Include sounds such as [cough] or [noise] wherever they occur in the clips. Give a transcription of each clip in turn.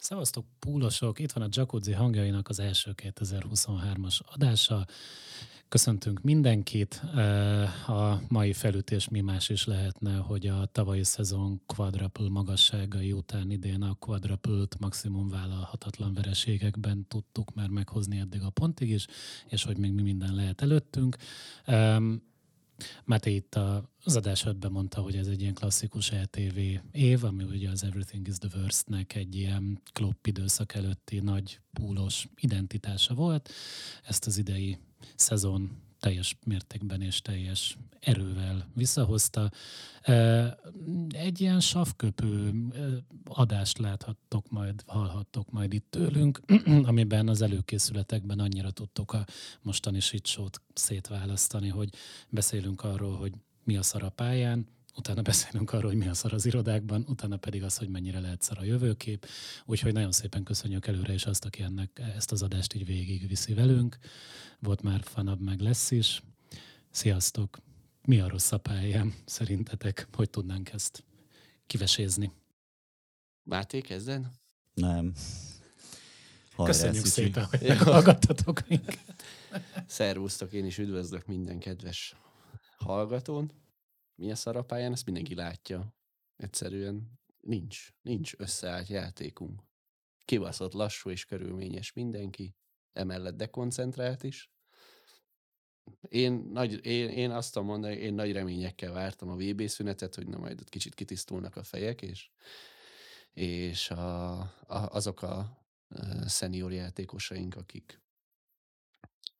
Szevasztok, púlosok! Itt van a Jacuzzi hangjainak az első 2023-as adása. Köszöntünk mindenkit. A mai felütés mi más is lehetne, hogy a tavalyi szezon quadruple magasságai után idén a quadruple maximum vállalhatatlan vereségekben tudtuk már meghozni eddig a pontig is, és hogy még mi minden lehet előttünk. Máté itt az adás ötben mondta, hogy ez egy ilyen klasszikus ETV év, ami ugye az Everything is the Worst-nek egy ilyen klopp időszak előtti nagy púlos identitása volt. Ezt az idei szezon teljes mértékben és teljes erővel visszahozta. Egy ilyen savköpő adást láthattok majd, hallhattok majd itt tőlünk, [clears throat] amiben az előkészületekben annyira tudtok a mostani shitshow-t szétválasztani, hogy beszélünk arról, hogy mi a szar a pályán, utána beszélünk arról, hogy mi a szar az irodákban, utána pedig az, hogy mennyire lehet szar a jövőkép. Úgyhogy nagyon szépen köszönjük előre is azt, aki ennek ezt az adást így végig viszi velünk. Volt már fanabb, meg lesz is. Sziasztok! Mi a rossz a pályám szerintetek? Hogy tudnánk ezt kivesézni? Máté, kezden? Nem. Hajrá, Köszönjük szépen, hogy meghallgattatok minket. Szervusztok, én is üdvözlök minden kedves hallgatón mi a szarapályán, ezt mindenki látja. Egyszerűen nincs, nincs összeállt játékunk. Kibaszott lassú és körülményes mindenki, emellett dekoncentrált is. Én, nagy, én, én azt tudom mondani, én nagy reményekkel vártam a VB szünetet, hogy na majd ott kicsit kitisztulnak a fejek, és, és a, a, azok a szenior játékosaink, akik,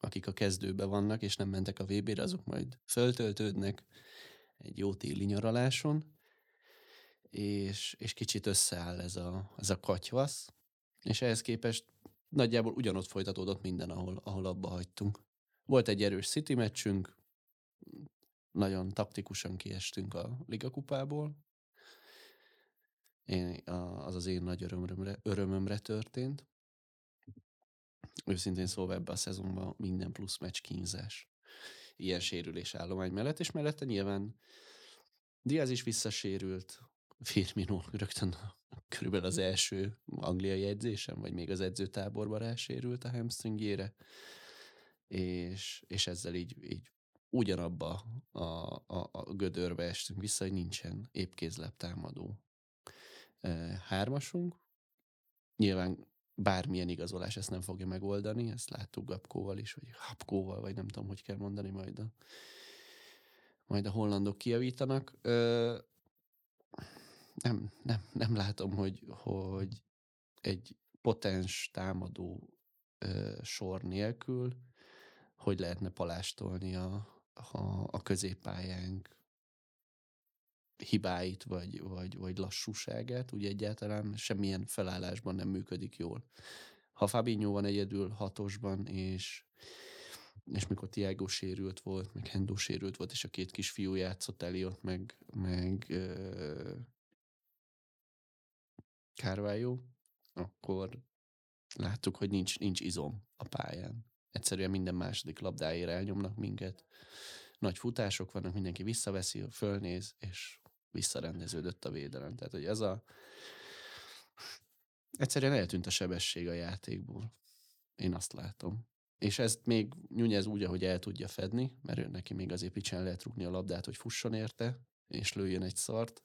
akik a kezdőbe vannak, és nem mentek a VB-re, azok majd föltöltődnek, egy jó téli nyaraláson, és, és kicsit összeáll ez a, ez a katyvasz, és ehhez képest nagyjából ugyanott folytatódott minden, ahol, ahol abba hagytunk. Volt egy erős City meccsünk, nagyon taktikusan kiestünk a Liga kupából. Én, az az én nagy örömömre, örömömre történt. Őszintén szóval ebbe a szezonban minden plusz meccs kínzás ilyen sérülés állomány mellett, és mellette nyilván Diaz is visszasérült, Firmino rögtön körülbelül az első angliai edzésem, vagy még az edzőtáborban rásérült a hamstringjére, és, és ezzel így, így ugyanabba a, a, a gödörbe estünk vissza, hogy nincsen épkézlep támadó hármasunk. Nyilván bármilyen igazolás ezt nem fogja megoldani, ezt láttuk Gapkóval is, vagy Hapkóval, vagy nem tudom, hogy kell mondani majd a, majd a hollandok kijavítanak. Ö, nem, nem, nem látom, hogy, hogy egy potens támadó ö, sor nélkül hogy lehetne palástolni a, a, a középpályánk hibáit, vagy, vagy, vagy lassúságát, ugye egyáltalán semmilyen felállásban nem működik jól. Ha Fabinho van egyedül hatosban, és, és mikor Tiago sérült volt, meg Hendo sérült volt, és a két kisfiú játszott Eliott, meg, meg uh, Carvalho, akkor láttuk, hogy nincs, nincs izom a pályán. Egyszerűen minden második labdáért elnyomnak minket. Nagy futások vannak, mindenki visszaveszi, fölnéz, és visszarendeződött a védelem. Tehát, hogy ez a... Egyszerűen eltűnt a sebesség a játékból. Én azt látom. És ezt még Nyújez úgy, ahogy el tudja fedni, mert ő neki még azért picsen lehet rúgni a labdát, hogy fusson érte, és lőjön egy szart,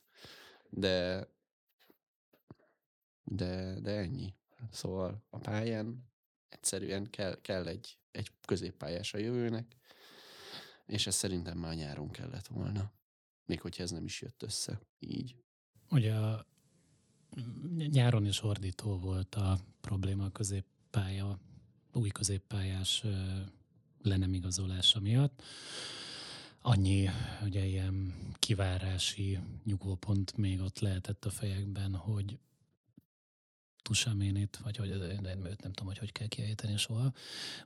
de de, de ennyi. Szóval a pályán egyszerűen kell, kell egy, egy középpályás a jövőnek, és ez szerintem már nyáron kellett volna még hogyha ez nem is jött össze így. Ugye nyáron is ordító volt a probléma a középpálya, új középpályás le nem igazolása miatt. Annyi, ugye ilyen kivárási nyugvópont még ott lehetett a fejekben, hogy Tusaménit, vagy hogy de őt nem tudom, hogy hogy kell kiejteni soha.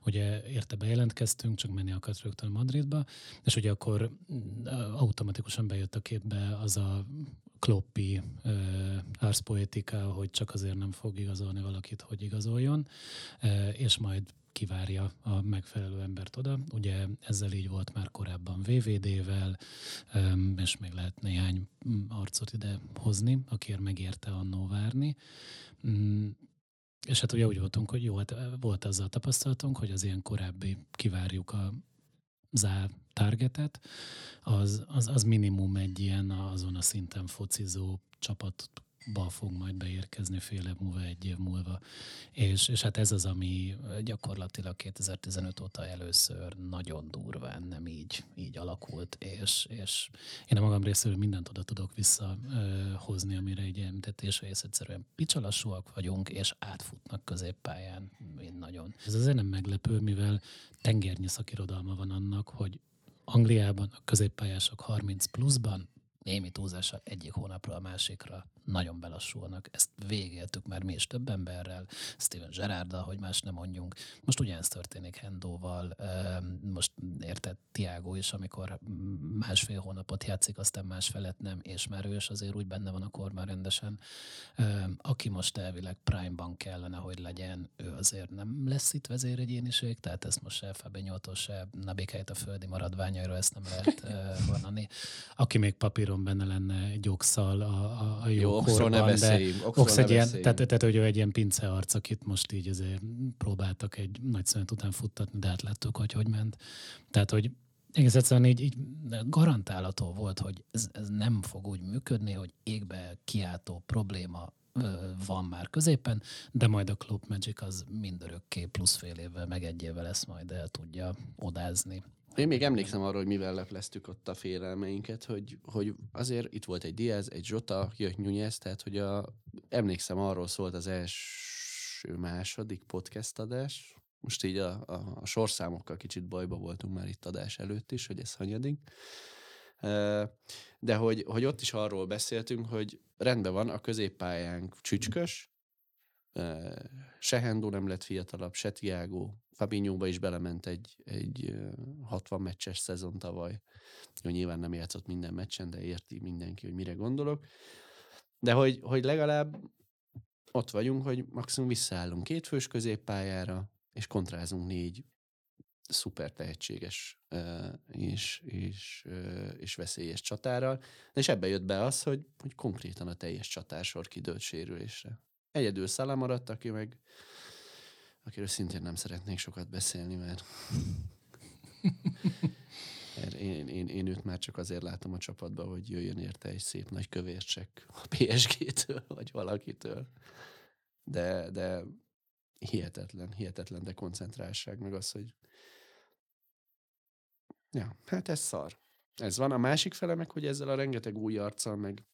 Ugye érte bejelentkeztünk, csak menni akart rögtön Madridba, és ugye akkor mm, automatikusan bejött a képbe az a kloppi ars poetica, hogy csak azért nem fog igazolni valakit, hogy igazoljon, és majd kivárja a megfelelő embert oda. Ugye ezzel így volt már korábban VVD-vel, és még lehet néhány arcot ide hozni, akiért megérte annó várni. Mm, és hát ugye úgy voltunk, hogy jó, hát volt azzal a tapasztalatunk, hogy az ilyen korábbi kivárjuk a zár targetet, az, az, az minimum egy ilyen azon a szinten focizó csapat ba fog majd beérkezni fél év múlva, egy év múlva. És, és hát ez az, ami gyakorlatilag 2015 óta először nagyon durván nem így, így alakult, és, és én a magam részéről mindent oda tudok visszahozni, amire egy említettés, ez egyszerűen picsalassúak vagyunk, és átfutnak középpályán mind nagyon. Ez azért nem meglepő, mivel tengernyi szakirodalma van annak, hogy Angliában a középpályások 30 pluszban némi túlzással egyik hónapra a másikra nagyon belassulnak. Ezt végéltük már mi is több emberrel, Steven Gerarda, hogy más nem mondjunk. Most ugyanezt történik Hendóval, most érted Tiago is, amikor másfél hónapot játszik, aztán más felett nem, és már ő is azért úgy benne van a korban rendesen. Aki most elvileg Prime-ban kellene, hogy legyen, ő azért nem lesz itt vezéregyéniség, tehát ezt most se Fabinyótól, se Nabikeit a földi maradványairól ezt nem lehet [laughs] vonani. Aki még papíron benne lenne egy okszal a, a, a jó, jó Oxról ne beszéljünk. Ox egy ilyen, tehát, tehát, hogy ő egy ilyen pincearc, akit most így azért próbáltak egy nagy szünet után futtatni, de hát láttuk, hogy hogy ment. Tehát, hogy egész egyszerűen így, így garantálható volt, hogy ez, ez nem fog úgy működni, hogy égbe kiáltó probléma van már középen, de majd a Club Magic az mindörökké plusz fél évvel, meg egy évvel lesz majd el tudja odázni. Én még emlékszem arra, hogy mivel lepleztük ott a félelmeinket, hogy, hogy azért itt volt egy Diaz, egy Zsota, jött Nunez, tehát hogy a, emlékszem arról szólt az első, második podcast adás, most így a, a, a sorszámokkal kicsit bajba voltunk már itt adás előtt is, hogy ez hanyadik. De hogy, hogy ott is arról beszéltünk, hogy rendben van, a középpályánk csücskös, se Hendo nem lett fiatalabb, se Tiago, Fabinhoba is belement egy, egy 60 meccses szezon tavaly. Jó, nyilván nem játszott minden meccsen, de érti mindenki, hogy mire gondolok. De hogy, hogy legalább ott vagyunk, hogy maximum visszaállunk két fős középpályára, és kontrázunk négy szuper tehetséges és, és, és veszélyes csatárral. És ebbe jött be az, hogy, hogy konkrétan a teljes csatársor kidőlt sérülésre. Egyedül Szala maradt, aki meg akiről szintén nem szeretnék sokat beszélni, mert én, én, én őt már csak azért látom a csapatban, hogy jöjjön érte egy szép nagy kövércsek a PSG-től, vagy valakitől. De, de hihetetlen, hihetetlen de koncentrálság, meg az, hogy ja, hát ez szar. Ez van. A másik fele meg, hogy ezzel a rengeteg új arccal, meg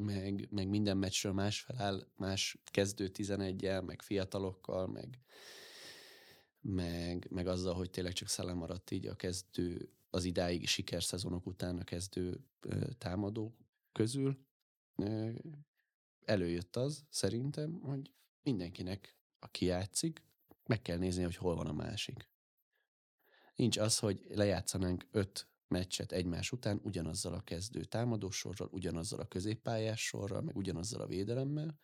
meg, meg minden meccsről más feláll, más kezdő 11 meg fiatalokkal, meg, meg, meg azzal, hogy tényleg csak szellem maradt így a kezdő, az idáig sikerszezonok után a kezdő támadó közül. Előjött az, szerintem, hogy mindenkinek, aki játszik, meg kell nézni, hogy hol van a másik. Nincs az, hogy lejátszanánk öt meccset egymás után ugyanazzal a kezdő támadósorral, ugyanazzal a középpályás sorral, meg ugyanazzal a védelemmel,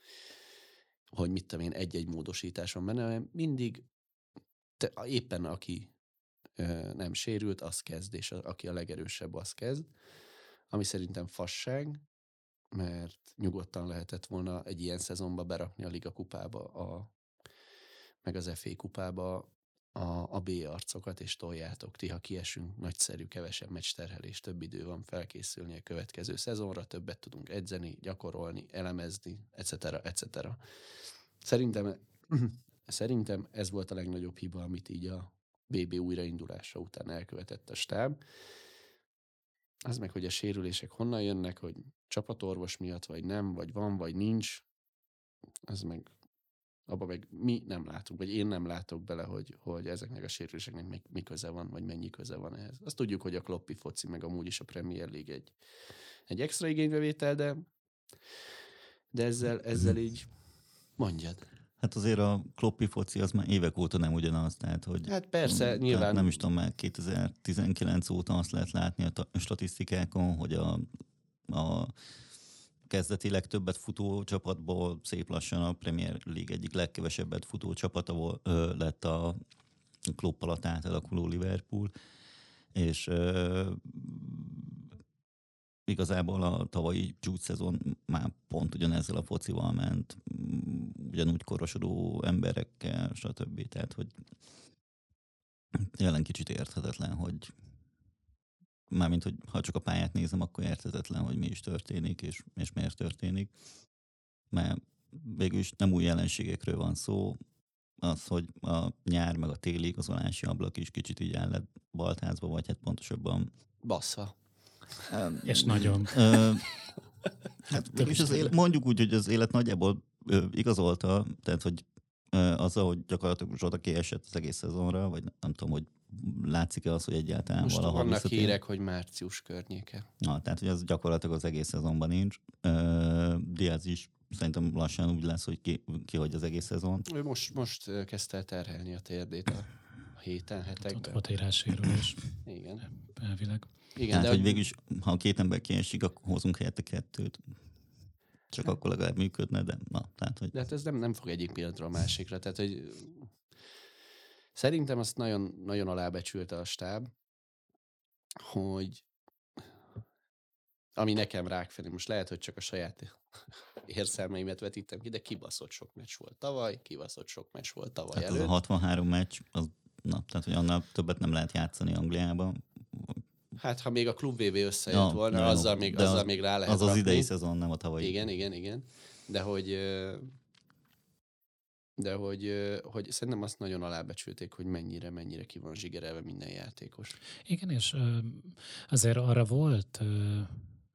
hogy mit tudom én, egy-egy módosítás van benne, hanem mindig te, éppen aki ö, nem sérült, az kezd, és a, aki a legerősebb, az kezd, ami szerintem fasság, mert nyugodtan lehetett volna egy ilyen szezonba berakni a Liga kupába, a, meg az FA kupába a, a B arcokat, és toljátok ti, ha kiesünk, nagyszerű, kevesebb meccs terhelés, több idő van felkészülni a következő szezonra, többet tudunk edzeni, gyakorolni, elemezni, etc. etc. Szerintem, [clears throat] szerintem ez volt a legnagyobb hiba, amit így a BB újraindulása után elkövetett a stáb. Az meg, hogy a sérülések honnan jönnek, hogy csapatorvos miatt, vagy nem, vagy van, vagy nincs, az meg abban meg mi nem látunk, vagy én nem látok bele, hogy, hogy ezeknek a sérüléseknek mi, mi köze van, vagy mennyi köze van ehhez. Azt tudjuk, hogy a kloppi foci, meg amúgy is a Premier League egy, egy extra igénybevétel, de, de ezzel, ezzel így mondjad. Hát azért a kloppi foci az már évek óta nem ugyanaz, tehát hogy... Hát persze, nyilván. Nem is tudom, már 2019 óta azt lehet látni a statisztikákon, hogy a, a kezdetileg többet futó csapatból szép lassan a Premier League egyik legkevesebbet futó csapata ö, lett a klub alatt átalakuló Liverpool, és ö, igazából a tavalyi csúcs szezon már pont ugyanezzel a focival ment, ugyanúgy korosodó emberekkel, stb. Tehát, hogy jelen kicsit érthetetlen, hogy mármint, hogy ha csak a pályát nézem, akkor érthetetlen, hogy mi is történik, és, és miért történik. Mert végül is nem új jelenségekről van szó, az, hogy a nyár meg a téli igazolási ablak is kicsit így el lett baltázva, vagy hát pontosabban Basszva. És nagyon. Ö, hát és az élet, mondjuk úgy, hogy az élet nagyjából ö, igazolta, tehát hogy ö, azzal, hogy gyakorlatilag Zsoda kiesett az egész szezonra, vagy nem tudom, hogy látszik-e az, hogy egyáltalán Most valahol vannak visszatér? hírek, hogy március környéke. Na, tehát, hogy az gyakorlatilag az egész szezonban nincs. Diaz is szerintem lassan úgy lesz, hogy ki, ki hogy az egész szezon. Ő most, most kezdte el terhelni a térdét a héten, Ott hetekben. volt egy Igen. elvileg. Igen, tehát, de hogy végül is, ha a két ember kiesik, akkor hozunk helyette kettőt. Csak akkor legalább működne, de na, tehát, hogy De hát ez nem, nem fog egyik pillanatról a másikra. Tehát, hogy szerintem azt nagyon, nagyon alábecsülte a stáb, hogy ami nekem rákfelé, most lehet, hogy csak a saját érzelmeimet vetítem ki, de kibaszott sok meccs volt tavaly, kibaszott sok meccs volt tavaly tehát az előtt. a 63 meccs, az, na, tehát, hogy annál többet nem lehet játszani Angliában. Hát, ha még a klub VB összejött Ja, volna, ja, azzal, még, azzal az- még rá lehet Az az rakni. idei szezon, nem a tavalyi. Igen, igen, igen. De hogy, de hogy, hogy szerintem azt nagyon alábecsülték, hogy mennyire, mennyire ki van zsigerelve minden játékos. Igen, és azért arra volt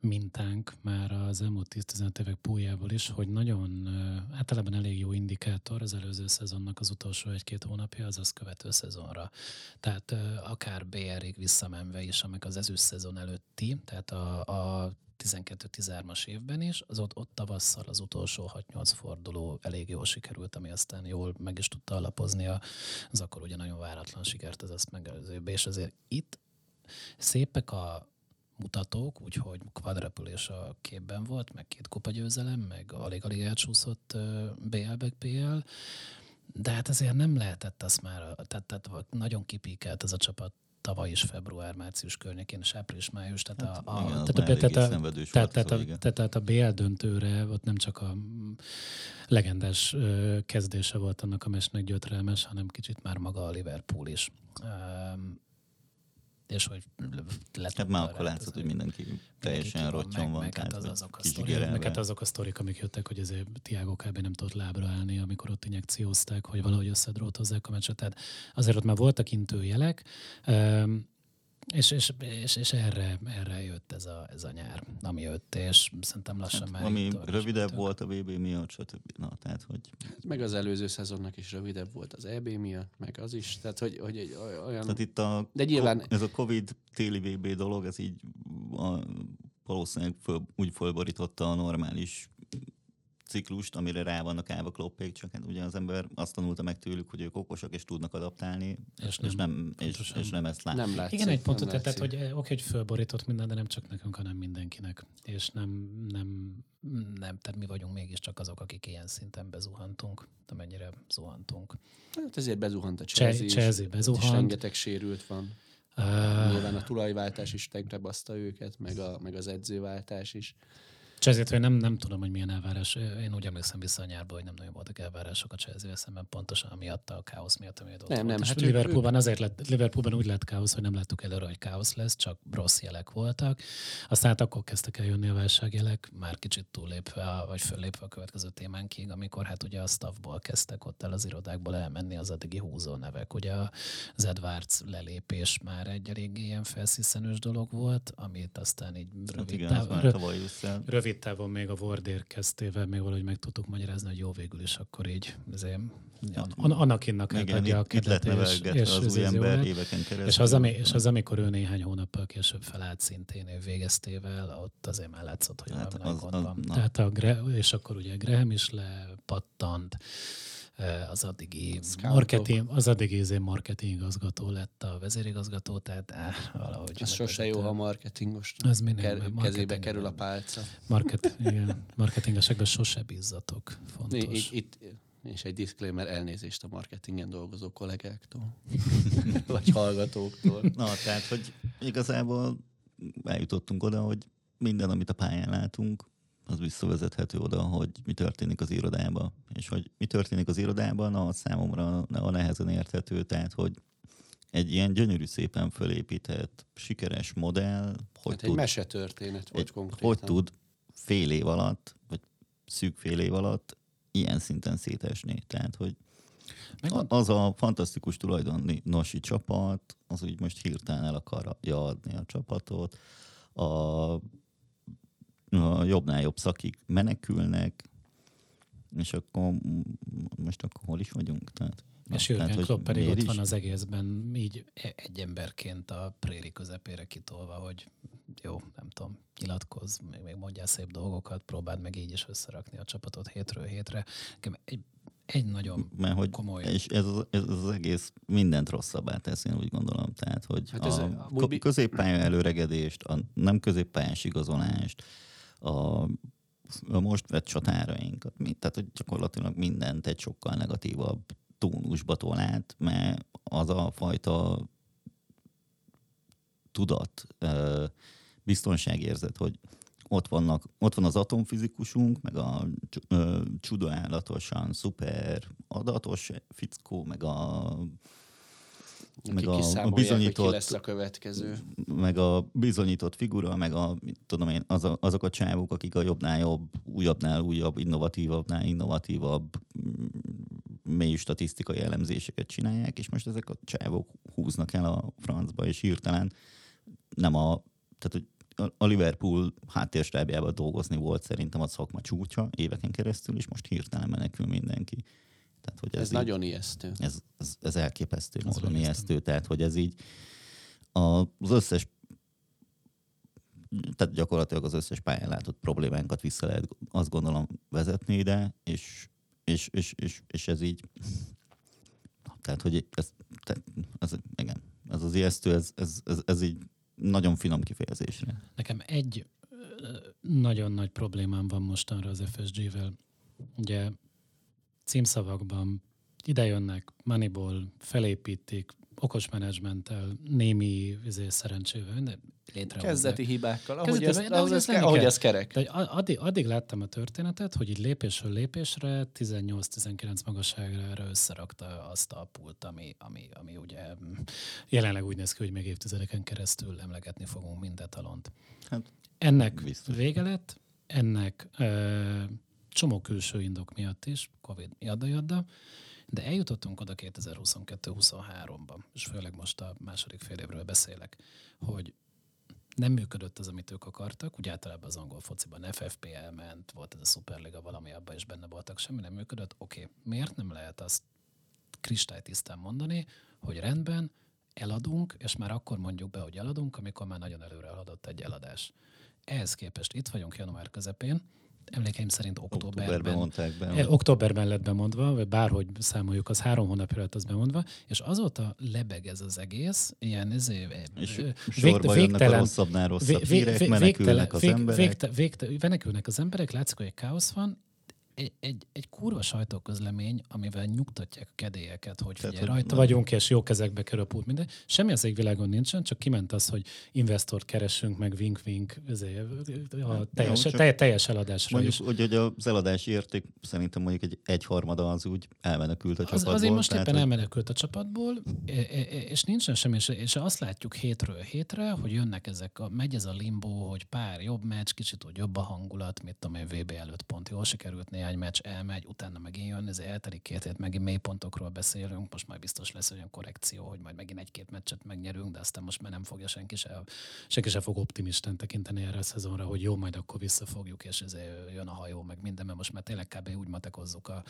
mintánk már az elmúlt 10-15 évek pújából is, hogy nagyon általában elég jó indikátor az előző szezonnak az utolsó egy-két hónapja, az azt követő szezonra. Tehát akár BR-ig visszamenve is, amik az ezüst szezon előtti, tehát a, a 12-13-as évben is, az ott, ott tavasszal az utolsó 6-8 forduló elég jól sikerült, ami aztán jól meg is tudta alapozni az akkor ugye nagyon váratlan sikert az azt megelőzőbe, és azért itt szépek a mutatók, úgyhogy quadrupülés a képben volt, meg két kupagyőzelem, meg alig-alig elcsúszott ö, BL, meg PL, de hát azért nem lehetett azt már, tehát, tehát nagyon kipíkelt ez a csapat tavaly is február-március környékén, és április-május, tehát Hát a, a, igen, az tehát, a, tehát, a, szenvedős tehát, volt, tehát, a, szóval tehát, tehát a BL döntőre ott nem csak a mm, legendás ö, kezdése volt annak a mesnek gyötrelmes, hanem kicsit már maga a Liverpool is. Um, és hogy lett Hát már akkor látszott, hogy mindenki teljesen rottyom van. meg, hát az azok a sztorik, meg hát azok a sztorik, amik jöttek, hogy azért Tiago kb. nem tudott lábra állni, amikor ott injekciózták, hogy valahogy összedrótozzák a meccset. Tehát azért ott már voltak intőjelek, öm, és, és, és, és erre, erre jött ez a, ez a nyár, ami jött, és szerintem lassan Hát, már... ami rövidebb mentünk. volt a VB miatt, stb. Na, tehát, hogy Meg az előző szezonnak is rövidebb volt az EB miatt, meg az is. Tehát, hogy, hogy egy olyan... Tehát itt a, De nyilván- ez a Covid téli VB dolog, ez így a, valószínűleg föl, úgy fölborította a normális ciklust, amire rá vannak állva kloppék, csak hát ugye az ember azt tanulta meg tőlük, hogy ők okosak és tudnak adaptálni, És és, nem. és, nem, és, és nem ezt látni. nem látszik. Igen, egy pontot, tehát, hogy eh, oké, hogy fölborított minden, de nem csak nekünk, hanem mindenkinek. És nem, nem, nem, tehát mi vagyunk mégiscsak azok, akik ilyen szinten bezuhantunk, de mennyire zuhantunk. Hát ezért bezuhant a Chelsea- Chelsea, bezuhant. is rengeteg sérült van. Uh, Nyilván a tulajváltás is tenkre baszta őket, meg, a, meg az edzőváltás is. Chelsea-től nem, nem tudom, hogy milyen elvárás. Én úgy emlékszem vissza a nyárba, hogy nem nagyon voltak elvárások a chelsea szemben, pontosan amiatt a káosz miatt, ami ott Nem, volt. nem, És hát ők- Liverpoolban azért lett, Liverpoolban úgy lett káosz, hogy nem láttuk előre, hogy káosz lesz, csak rossz jelek voltak. Aztán hát akkor kezdtek el jönni a válságjelek, már kicsit túllépve, a- vagy föllépve a következő témánkig, amikor hát ugye a staffból kezdtek ott el az irodákból elmenni az addigi húzó nevek. Ugye az Edwards lelépés már egy elég ilyen felsziszenős dolog volt, amit aztán így Hát rövid igen, táv- az már rö- tavaly ősszel. Rövid távon még a Ward érkeztével még valahogy meg tudtuk magyarázni, hogy jó végül is akkor így azért An- Anakinnak Igen, átadja a kedvet, és, és, az ez új ember éveken keresztül. és, az, ami, és az, amikor ő néhány hónappal később felállt szintén ő végeztével, ott azért már látszott, hogy Hát valami az- gond az- van. na. Tehát a, és akkor ugye Graham is lepattant, az addigi Scoutok. marketing, az addigi izé marketing igazgató lett a vezérigazgató, tehát eh, valahogy. Ez sose jó, ha marketingos minél ker- kezébe kerül a pálca. Market, igen, marketingesekben sose bízzatok. Fontos. Itt, itt, és egy disclaimer elnézést a marketingen dolgozó kollégáktól, [laughs] vagy hallgatóktól. Na, tehát, hogy igazából eljutottunk oda, hogy minden, amit a pályán látunk, az visszavezethető oda, hogy mi történik az irodában. És hogy mi történik az irodában, az számomra a nehezen érthető, tehát hogy egy ilyen gyönyörű, szépen fölépített, sikeres modell, hogy Hát egy tud, mesetörténet volt egy, konkrétan. hogy tud fél év alatt, vagy szűk fél év alatt ilyen szinten szétesni. Tehát, hogy Megmond, a- az a fantasztikus tulajdonosi csapat, az úgy most hirtelen el akarja adni a csapatot. A, a jobbnál jobb szakik menekülnek, és akkor most akkor hol is vagyunk? Tehát, és tehát, Jürgen hogy Klopp pedig ott is? van az egészben így e- egy emberként a préri közepére kitolva, hogy jó, nem tudom, nyilatkozz, még, még mondjál szép dolgokat, próbáld meg így is összerakni a csapatot hétről hétre. Nekem egy, egy nagyon mert hogy komoly- és ez, az- ez az egész mindent rosszabbá tesz, én úgy gondolom. Tehát, hogy Hát ez a bi- középpálya előregedést, a nem középpályás igazolást, a, a most vett csatárainkat, tehát hogy gyakorlatilag mindent egy sokkal negatívabb tónusba tol át, mert az a fajta tudat, biztonságérzet, hogy ott, vannak, ott van az atomfizikusunk, meg a csodálatosan szuper adatos fickó, meg a meg a- a bizonyított- ki lesz a következő. meg a bizonyított figura, meg a, tudom én, az a, azok a csávok, akik a jobbnál jobb, újabbnál újabb, innovatívabbnál innovatívabb mm, mély statisztikai elemzéseket csinálják, és most ezek a csávok húznak el a francba, és hirtelen nem a, tehát hogy a- a Liverpool háttérstábjában dolgozni volt szerintem a szakma csúcsa éveken keresztül, és most hirtelen menekül mindenki. Tehát, hogy Ez, ez, ez így- nagyon ijesztő. ez, ez, ez elképesztő Az módon ijesztő, tehát hogy ez így a, az összes tehát gyakorlatilag az összes pályán látott problémánkat vissza lehet azt gondolom vezetni ide, és, és, és, és, és ez így tehát, hogy ez, tehát, ez igen, ez az ijesztő, ez, ez, ez, ez így nagyon finom kifejezésre. Nekem egy nagyon nagy problémám van mostanra az FSG-vel. Ugye címszavakban idejönnek, Moneyball, felépítik, okos menedzsmenttel, némi izé, szerencsével, de létrehozzák. Kezdeti hibákkal, ahogy Kezdeti- ez, ahogy ez, ahogy ez kerek. De addig, addig láttam a történetet, hogy így lépésről lépésre 18-19 magasságára összerakta azt a pult, ami, ami, ami ugye jelenleg úgy néz ki, hogy még évtizedeken keresztül emlegetni fogunk minden talont. Hát, Ennek biztos. vége lett, ennek ö, csomó külső indok miatt is, Covid jadda jadda, de eljutottunk oda 2022-23-ban, és főleg most a második fél évről beszélek, hogy nem működött az, amit ők akartak. Úgy általában az angol fociban FFP elment, volt ez a szuperliga, valami abban is benne voltak, semmi nem működött. Oké, okay. miért nem lehet azt kristálytisztán mondani, hogy rendben, eladunk, és már akkor mondjuk be, hogy eladunk, amikor már nagyon előre haladott egy eladás. Ehhez képest itt vagyunk január közepén, emlékeim szerint októberben, Októberben mondták be. E, Októberben lett bemondva, vagy bárhogy számoljuk, az három hónapja lett az bemondva, és azóta lebeg ez az egész, ilyen izé, és ö, sorba jönnek a végtelen- rosszabbnál rosszabb vé- vé- hírek, vé- menekülnek az vég- emberek. Végte, végte, menekülnek az emberek, látszik, hogy egy káosz van, egy, egy, egy kurva sajtóközlemény, amivel nyugtatják a kedélyeket, hogy Tehát, figyelj, rajta nem- vagyunk, és jó kezekbe kerül a pult, minden. Semmi az egy világon nincsen, csak kiment az, hogy investort keresünk, meg ezért, a teljes, csak teljes, teljes eladásra Mondjuk, is. hogy, hogy az eladási érték szerintem mondjuk egy egyharmada az úgy elmenekült a Az, csapatból. azért most tehát, éppen hogy- elmenekült a csapatból, e- e- e- és nincsen semmi, és- és azt látjuk hétről hétre, hogy jönnek ezek, a, megy ez a limbo, hogy pár jobb meccs, kicsit úgy jobb a hangulat, mit tudom én, VB előtt pont jól sikerült, néhány meccs elmegy, utána megint jön, ez eltelik két hét, megint mélypontokról beszélünk, most majd biztos lesz olyan korrekció, hogy majd megint egy-két meccset megnyerünk, de aztán most már nem fogja senki se, senki se fog optimisten tekinteni erre a szezonra, hogy jó, majd akkor visszafogjuk, és ez jön a hajó, meg minden, mert most már tényleg kb. úgy matekozzuk a,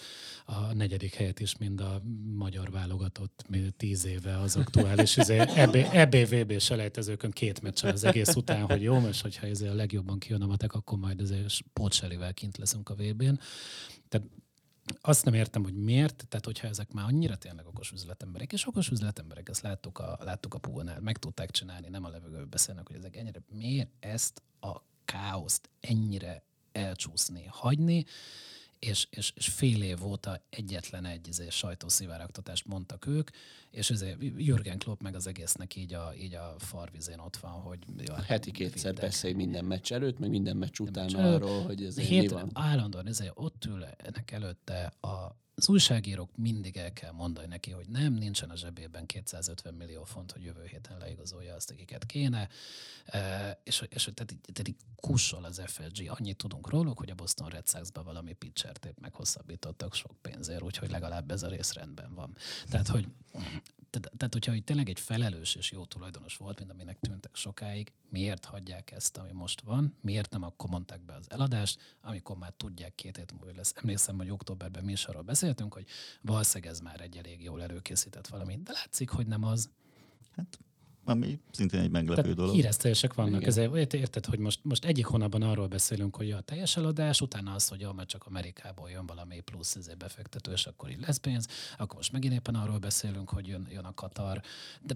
a negyedik helyet is, mind a magyar válogatott tíz éve az aktuális izé, EB, EBVB selejtezőkön két meccsel az egész után, hogy jó, most hogyha ez a legjobban kijön a matek, akkor majd azért pótselivel kint leszünk a VB-n. Tehát azt nem értem, hogy miért, tehát hogyha ezek már annyira tényleg okos üzletemberek, és okos üzletemberek, ezt láttuk a, láttuk a Púlnál, meg tudták csinálni, nem a levegőből beszélnek, hogy ezek ennyire, miért ezt a káoszt ennyire elcsúszni, hagyni, és, és, és fél év óta egyetlen egy izé, sajtószivárogtatást mondtak ők, és ezért Jürgen Klopp meg az egésznek így a, így a farvizén ott van, hogy... Ja, Heti kétszer beszélj minden meccs előtt, meg minden meccs után arról, hogy ez mi van. Állandóan ezért ott ülnek előtte a az újságírók mindig el kell mondani neki, hogy nem, nincsen a zsebében 250 millió font, hogy jövő héten leigazolja azt, akiket kéne, e, és, és tehát, tehát így kussol az FSG. Annyit tudunk róluk, hogy a Boston Red Sox-ba valami pitchert épp meghosszabbítottak sok pénzért, úgyhogy legalább ez a rész rendben van. Tehát, hogy tehát, hogyha hogy tényleg egy felelős és jó tulajdonos volt, mint aminek tűntek sokáig, miért hagyják ezt, ami most van? Miért nem akkor mondták be az eladást, amikor már tudják két hét múlva lesz? Emlékszem, hogy októberben mi is arról beszéltünk, hogy valószínűleg ez már egy elég jól előkészített valami, de látszik, hogy nem az. Hát ami szintén egy meglepő Tehát dolog. Híresztelések vannak. Igen. Ezért érted, hogy most, most egyik hónapban arról beszélünk, hogy a teljes eladás, utána az, hogy ja, mert csak Amerikából jön valami plusz ezért befektető, és akkor így lesz pénz, akkor most megint éppen arról beszélünk, hogy jön, jön a Katar. De,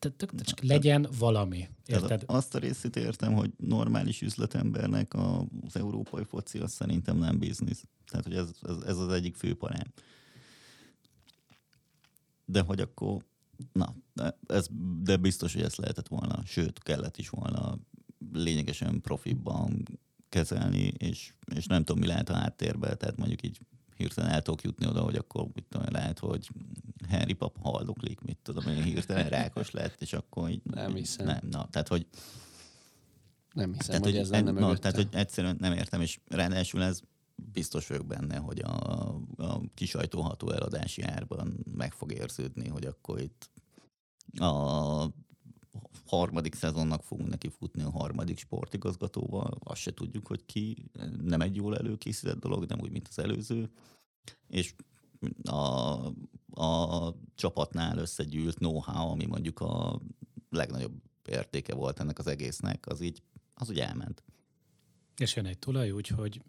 de, de, de csak legyen valami. Érted? Azt a részét értem, hogy normális üzletembernek az európai foci az szerintem nem biznisz. Tehát, hogy ez, ez, ez az egyik fő parám. De hogy akkor Na, ez, de biztos, hogy ezt lehetett volna, sőt, kellett is volna lényegesen profibban kezelni, és, és nem tudom, mi lehet a háttérben, tehát mondjuk így hirtelen el tudok jutni oda, hogy akkor mit tudom, lehet, hogy Henry Pap haldoklik, mit tudom én, hirtelen rákos lett, és akkor így... Nem hiszem. Nem, na, tehát hogy... Nem hiszem, tehát, hogy, hogy ez lenne na, Tehát, hogy egyszerűen nem értem, és ráadásul ez biztos vagyok benne, hogy a, a kisajtóható eladási árban meg fog érződni, hogy akkor itt a harmadik szezonnak fogunk neki futni a harmadik sportigazgatóval, azt se tudjuk, hogy ki, nem egy jól előkészített dolog, nem úgy, mint az előző, és a, a csapatnál összegyűlt know-how, ami mondjuk a legnagyobb értéke volt ennek az egésznek, az így, az úgy elment. És jön egy tulaj, úgyhogy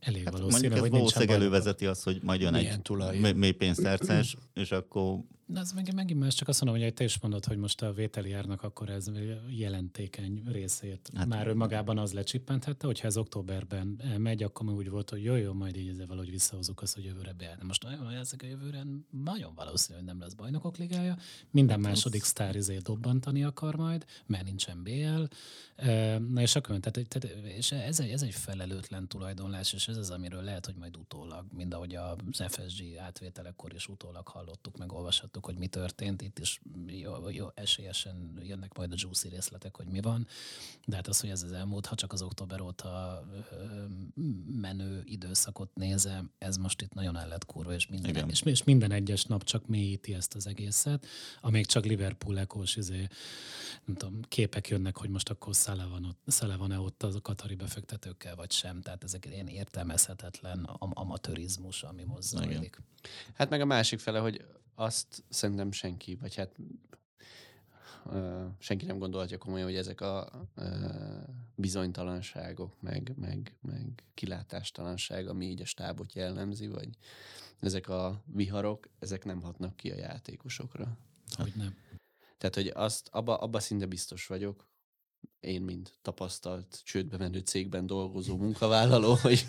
elég hát valószínű, hogy valószínűleg elővezeti az, hogy majd jön egy mély pénztárcás, és akkor de az meg, megint más, csak azt mondom, hogy te is mondod, hogy most a vételi árnak akkor ez jelentékeny részét hát, már önmagában az lecsippенthette, hogyha ez októberben megy, akkor úgy volt, hogy jó, jó, majd így ezzel valahogy visszahozunk azt, hogy jövőre be. De most nagyon ezek a jövőre nagyon valószínű, hogy nem lesz bajnokok ligája. Minden hát második sztár izé dobbantani akar majd, mert nincsen BL. Na és akkor, tehát, tehát és ez, egy, ez egy felelőtlen tulajdonlás, és ez az, amiről lehet, hogy majd utólag, mind ahogy az FSG átvételekor is utólag hallottuk, meg olvashattuk láttuk, hogy mi történt, itt is jó, jó esélyesen jönnek majd a juicy részletek, hogy mi van, de hát az, hogy ez az elmúlt, ha csak az október óta menő időszakot nézem, ez most itt nagyon el lett kurva, és minden, és, és minden egyes nap csak mélyíti ezt az egészet, amíg csak Liverpool ekós izé, nem tudom, képek jönnek, hogy most akkor szele van ott, szele van-e ott az a katari befektetőkkel, vagy sem. Tehát ezek ilyen értelmezhetetlen am- amatőrizmus, ami most zajlik. Hát meg a másik fele, hogy azt szerintem senki, vagy hát uh, senki nem gondolhatja komolyan, hogy ezek a uh, bizonytalanságok, meg, meg, meg kilátástalanság, ami így a stábot jellemzi, vagy ezek a viharok, ezek nem hatnak ki a játékosokra. Hogy nem. Tehát, hogy azt, abba, abba szinte biztos vagyok, én, mint tapasztalt csődbe menő cégben dolgozó munkavállaló, hogy...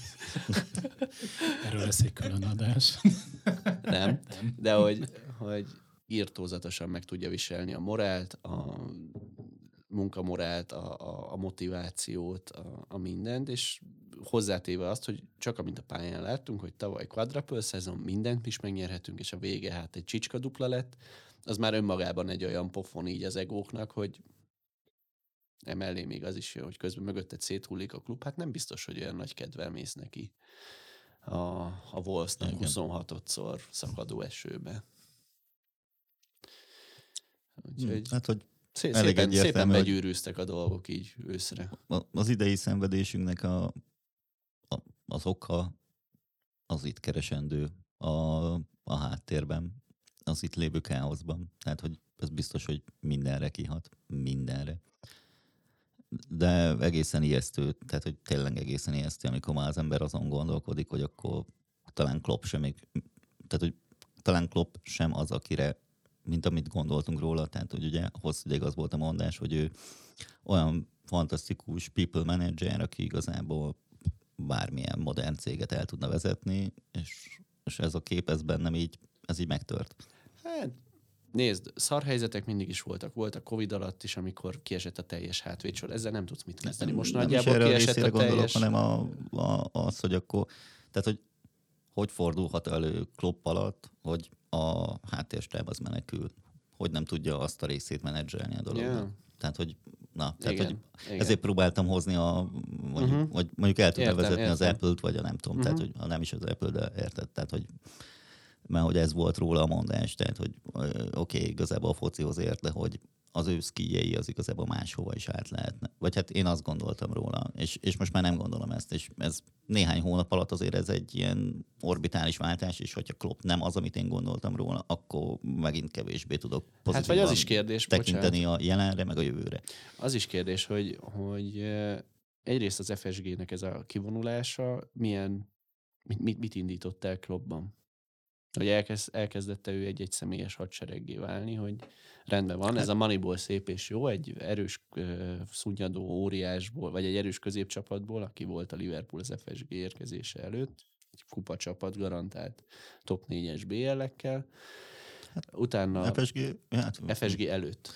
[laughs] Erről lesz egy külön adás. Nem, Nem. de hogy, hogy írtózatosan meg tudja viselni a morált, a munkamorált, a, a, a motivációt, a, a mindent, és hozzátéve azt, hogy csak amint a pályán láttunk, hogy tavaly quadruple szezon, mindent is megnyerhetünk, és a vége hát egy csicska dupla lett, az már önmagában egy olyan pofon így az egóknak, hogy emellé még az is jön, hogy közben mögötted széthullik a klub, hát nem biztos, hogy olyan nagy kedvel mész neki a, a Wolfsnak 26-szor szakadó esőbe. Úgyhogy hát, hogy szé- szépen, szépen begyűrűztek a dolgok így őszre. Az idei szenvedésünknek a, a, az oka az itt keresendő a, a háttérben, az itt lévő káoszban. Tehát, hogy ez biztos, hogy mindenre kihat. Mindenre de egészen ijesztő, tehát hogy tényleg egészen ijesztő, amikor már az ember azon gondolkodik, hogy akkor talán Klopp sem még, tehát hogy talán Klopp sem az, akire, mint amit gondoltunk róla, tehát hogy ugye hosszú ideig az volt a mondás, hogy ő olyan fantasztikus people manager, aki igazából bármilyen modern céget el tudna vezetni, és, és ez a kép, ez bennem így, ez így megtört. Hát, nézd, szar helyzetek mindig is voltak. Voltak Covid alatt is, amikor kiesett a teljes hátvédsor. Ezzel nem tudsz mit kezdeni. Most nem nagyjából is erre kiesett a, teljes... gondolok, hanem a, a, az, hogy akkor, tehát hogy hogy fordulhat elő Klopp alatt, hogy a háttérstáb az menekül, hogy nem tudja azt a részét menedzselni a dolognak. Yeah. Tehát, hogy na, tehát, Igen, hogy igen. ezért próbáltam hozni a, mondjuk, Mhm. uh-huh. vagy mondjuk el tudna Értem, vezetni az értem. Apple-t, vagy a nem tudom, uh-huh. tehát, hogy ha nem is az Apple, de érted, tehát, hogy mert hogy ez volt róla a mondás, tehát, hogy oké, okay, igazából a focihoz ért, de hogy az ő szkijei az igazából máshova is át lehetne. Vagy hát én azt gondoltam róla, és, és most már nem gondolom ezt, és ez néhány hónap alatt azért ez egy ilyen orbitális váltás, és hogyha Klopp nem az, amit én gondoltam róla, akkor megint kevésbé tudok Hát pozitívan vagy az is kérdés, tekinteni a jelenre, meg a jövőre. Az is kérdés, hogy, hogy egyrészt az FSG-nek ez a kivonulása milyen, mit, mit, mit indított el klubban? Hogy elkezd, elkezdette ő egy egyszemélyes hadsereggé válni, hogy rendben van, ez a Moneyball szép és jó, egy erős uh, szunnyadó óriásból, vagy egy erős középcsapatból, aki volt a Liverpool az FSG érkezése előtt, egy kupa csapat garantált top 4-es BL-ekkel, utána FSG, hát, FSG előtt.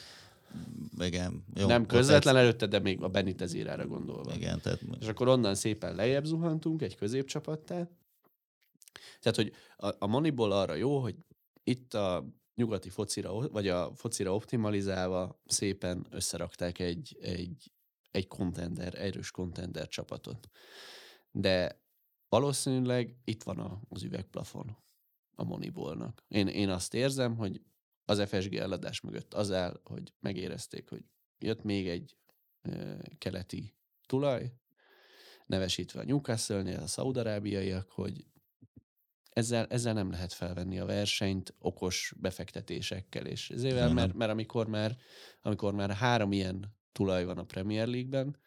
igen, jó, nem közvetlen előtte, de még a Benitez érára gondolva. Igen, tehát És akkor onnan szépen lejjebb zuhantunk egy középcsapattá. Tehát, hogy a, a Moneyball arra jó, hogy itt a nyugati focira, vagy a focira optimalizálva szépen összerakták egy, egy, egy contender, erős contender csapatot. De valószínűleg itt van az üvegplafon a Moneyballnak. Én, én azt érzem, hogy az FSG eladás mögött az áll, hogy megérezték, hogy jött még egy ö, keleti tulaj, nevesítve a Newcastle-nél, a szaudarábiaiak, hogy ezzel, ezzel nem lehet felvenni a versenyt okos befektetésekkel, és ezért, mert, nem. mert amikor már, amikor már három ilyen tulaj van a Premier League-ben,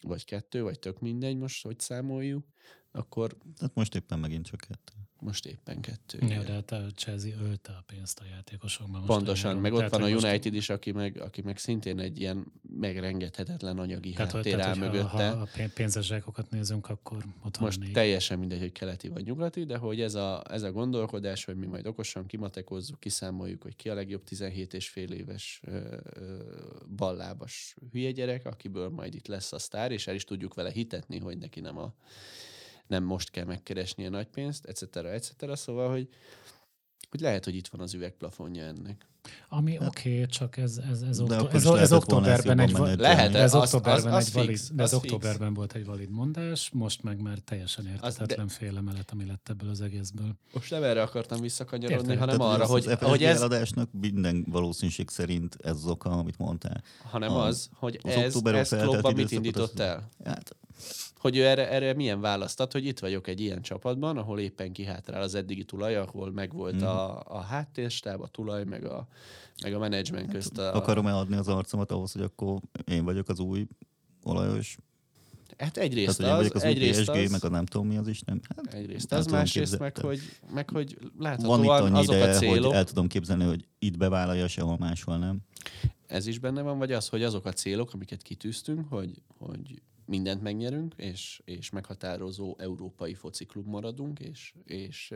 vagy kettő, vagy tök mindegy most, hogy számoljuk, akkor tehát most éppen megint csak kettő. Most éppen kettő. Ja, de hát a Chelsea ölte a pénzt a játékosokban. Most Pontosan, meg ott Tehát, van a hogy most- United is, aki meg, aki meg szintén egy ilyen megrengethetetlen anyagi Tehát, háttér áll mögötte. ha a pén- pénzes zsákokat nézünk, akkor ott Most négy. teljesen mindegy, hogy keleti vagy nyugati, de hogy ez a, ez a gondolkodás, hogy mi majd okosan kimatekozzuk, kiszámoljuk, hogy ki a legjobb 17 és fél éves ö, ö, ballábas hülye gyerek, akiből majd itt lesz a sztár, és el is tudjuk vele hitetni, hogy neki nem a nem most kell megkeresni a nagy pénzt, etc. etc. Szóval, hogy, hogy lehet, hogy itt van az üvegplafonja ennek. Ami oké, okay, csak ez, ez, ez, okto- ez, ez októberben egy, jobban va- menedzselni. Lehet, ez az- az- októberben az egy valid, fix, ez az fix. októberben volt egy valid mondás, most meg már teljesen értetetlen félemelet, ami lett ebből az egészből. Most nem erre akartam visszakanyarodni, Értem. hanem Tehát, arra, az, hogy, az hogy ez, eladásnak minden valószínűség szerint ez az oka, amit mondtál. hanem a- az, hogy az ez, ez klubban mit indított az- el? Hát, Hogy ő erre, erre milyen választat, hogy itt vagyok egy ilyen csapatban, ahol éppen kihátrál az eddigi tulaj, ahol megvolt Mhm. a, a háttérstáb, a tulaj, meg a, meg a menedzsment közt. A, akarom eladni az arcomat ahhoz, hogy akkor én vagyok az új olajos. Hát egyrészt Tehát, az, az egyrészt PSG, az, meg a nem tudom mi az Isten. Hát, egyrészt nem az, másrészt meg hogy, meg hogy van itt láthatóan azok a ideje, célok, hogy el tudom képzelni, hogy itt bevállalja, sehol máshol nem. ez is benne van, vagy az, hogy azok a célok, amiket kitűztünk, hogy, hogy mindent megnyerünk, és, és meghatározó európai fociklub maradunk, és, és,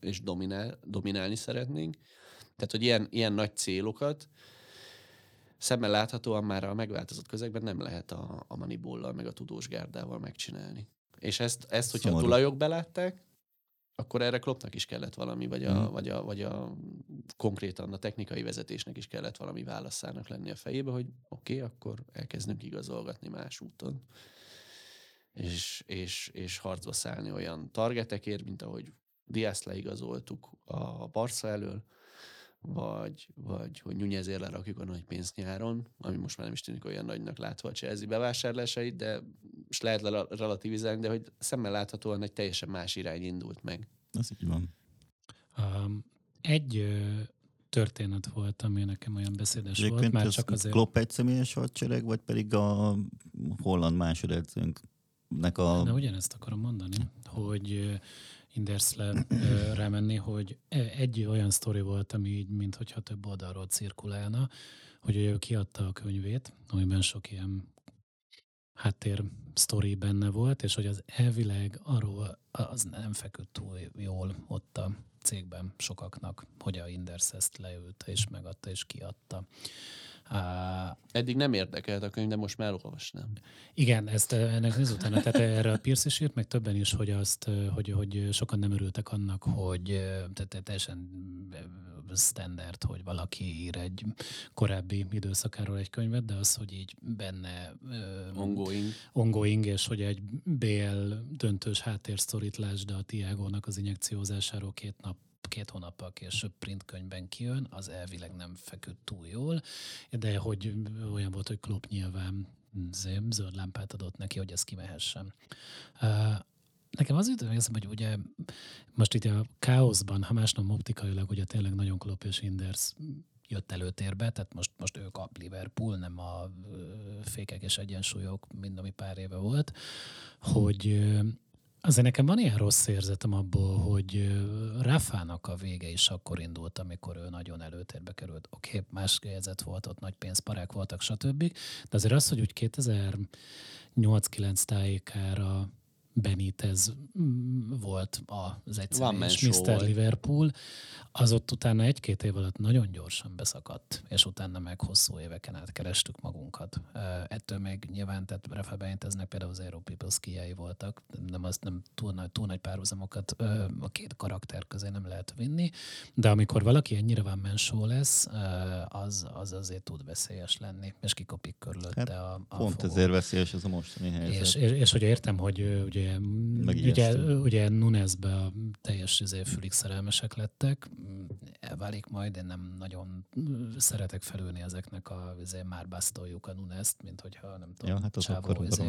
és dominál, dominálni szeretnénk. Tehát, hogy ilyen, ilyen nagy célokat szemmel láthatóan már a megváltozott közegben nem lehet a, a Moneyball-lal, meg a tudós gárdával megcsinálni. És ezt, ezt hogyha Szomorú. a tulajok belátták, akkor erre Kloppnak is kellett valami, vagy a, Mhm. vagy, a, vagy a konkrétan a technikai vezetésnek is kellett valami válaszának lenni a fejébe, hogy oké, okay, akkor elkezdünk igazolgatni más úton. És, és, és harcba szállni olyan targetekért, mint ahogy Diaz leigazoltuk a Barca elől, vagy, vagy hogy Nunezért lerakjuk a nagy pénzt nyáron, ami most már nem is tűnik olyan nagynak látva a Chelsea bevásárlásait, de most lehet le- relativizálni, de hogy szemmel láthatóan egy teljesen más irány indult meg. Ez így van. Um, egy ö, történet volt, ami nekem olyan beszédes volt, Egyébként már ez csak azért... Klopp egy személyes hadsereg, vagy pedig a holland másodedzőnknek a... De ugyanezt akarom mondani, hogy Indersle [clears throat] rámenni, hogy e- egy olyan sztori volt, ami így, mintha több oldalról cirkulálna, hogy ő kiadta a könyvét, amiben sok ilyen háttér sztori benne volt, és hogy az elvileg arról az nem feküdt túl jól ott a cégben sokaknak, hogy a Inders ezt leült és megadta és kiadta. Eddig nem érdekelt a könyv, de most már olvasnám. Igen, ezt ennek néz utána. Tehát erre a Pierce is írt, meg többen is, hogy, azt, hogy, hogy sokan nem örültek annak, hogy tehát teljesen standard, hogy valaki ír egy korábbi időszakáról egy könyvet, de az, hogy így benne ongoing, ongoing és hogy egy BL döntős háttérsztorit lásd a Tiago-nak az injekciózásáról két nap két hónappal később printkönyvben kijön, az elvileg nem feküdt túl jól, de hogy olyan volt, hogy Klopp nyilván zém, zöld lámpát adott neki, hogy ez kimehessen. Nekem az jutott érzem, hogy ugye most itt a káoszban, ha másnap optikailag ugye tényleg nagyon Klopp és Inders jött előtérbe, tehát most, most ők a Liverpool, nem a fékek és egyensúlyok, mind ami pár éve volt, hogy Azért nekem van ilyen rossz érzetem abból, hogy Rafának a vége is akkor indult, amikor ő nagyon előtérbe került. Oké, okay, más helyzet volt, ott nagy pénzparák voltak, stb. De azért az, hogy úgy 2008-9 tájékára Benitez mm, volt az egyszerűs Mr. Liverpool, az ott utána egy-két év alatt nagyon gyorsan beszakadt, és utána meg hosszú éveken át kerestük magunkat. Ettől még nyilván, tehát Rafa Beniteznek például az Aero People skiai voltak, nem, az, nem túl nagy, túl nagy párhuzamokat a két karakter közé nem lehet vinni, de amikor valaki ennyire van mensó lesz, az, az azért tud veszélyes lenni, és kikopik körülötte hát, a, a Pont fogó. ezért veszélyes ez a mostani helyzet. És, és, és hogy értem, hogy ugye, ugye, ugye Nunezbe a teljes izé, fülig szerelmesek lettek, elválik majd, én nem nagyon szeretek felülni ezeknek a izé, már basztoljuk a Nunezt, mint hogyha nem tudom, ja, hát az Csávó, izé,